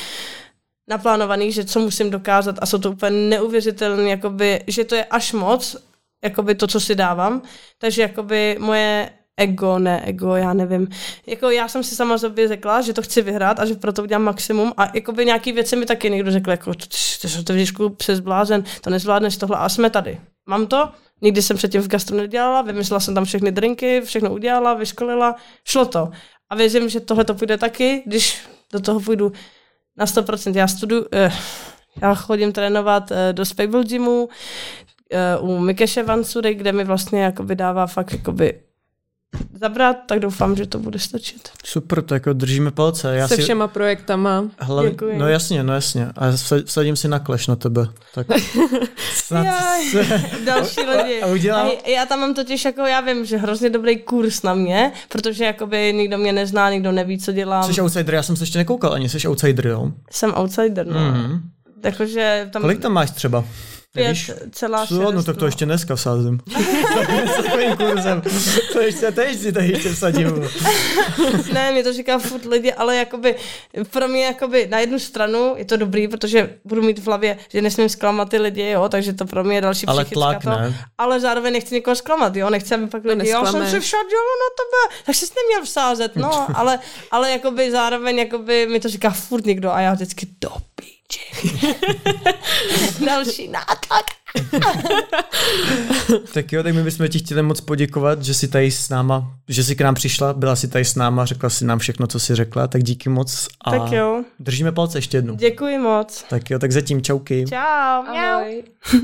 naplánovaných, že co musím dokázat a jsou to úplně neuvěřitelné, jakoby, že to je až moc, jakoby to, co si dávám. Takže jakoby moje ego, ne ego, já nevím. Jako já jsem si sama sobě řekla, že to chci vyhrát a že proto udělám maximum a jakoby nějaký věci mi taky někdo řekl, jako ty, ty, ty, ty přes blázen, to nezvládneš tohle a jsme tady. Mám to, Nikdy jsem předtím v gastro nedělala, vymyslela jsem tam všechny drinky, všechno udělala, vyškolila, šlo to. A věřím, že tohle to půjde taky, když do toho půjdu na 100%. Já studuju, eh, já chodím trénovat eh, do Spable Gymu, eh, u Mikeše Vansury, kde mi vlastně jakoby dává fakt jakoby zabrat, tak doufám, že to bude stačit. Super, tak jako držíme palce. Já Se si, všema projektama. hlavně, Děkuji. no jasně, no jasně. A vsadím si na kleš na tebe. Tak snad Jaj. se... Další lidi. A udělám- A já tam mám totiž, jako já vím, že hrozně dobrý kurz na mě, protože jakoby nikdo mě nezná, nikdo neví, co dělám. Jsi outsider, já jsem se ještě nekoukal ani, jsi outsider, jo? Jsem outsider, no. Mhm. Takže tam Kolik tam máš třeba? pět celá Co? No šest, tak to ještě dneska vsázím. S takovým kurzem. To ještě teď si tady ještě vsadím. Ne, mě to říká furt lidi, ale jakoby pro mě jakoby na jednu stranu je to dobrý, protože budu mít v hlavě, že nesmím zklamat ty lidi, jo, takže to pro mě je další Ale psychická tlak, to. ne? Ale zároveň nechci někoho zklamat, jo, nechci, aby pak lidi, jo, jsem se vsadila na tebe, tak jsi neměl vsázet, no, ale, ale jakoby zároveň jakoby mi to říká furt někdo a já vždycky do píči. další nátlak. Tak jo, tak my bychom ti chtěli moc poděkovat, že jsi tady s náma, že jsi k nám přišla, byla si tady s náma, řekla si nám všechno, co jsi řekla, tak díky moc a Tak jo, držíme palce ještě jednou. děkuji moc. Tak jo, tak zatím čauky. Čau. Ahoj.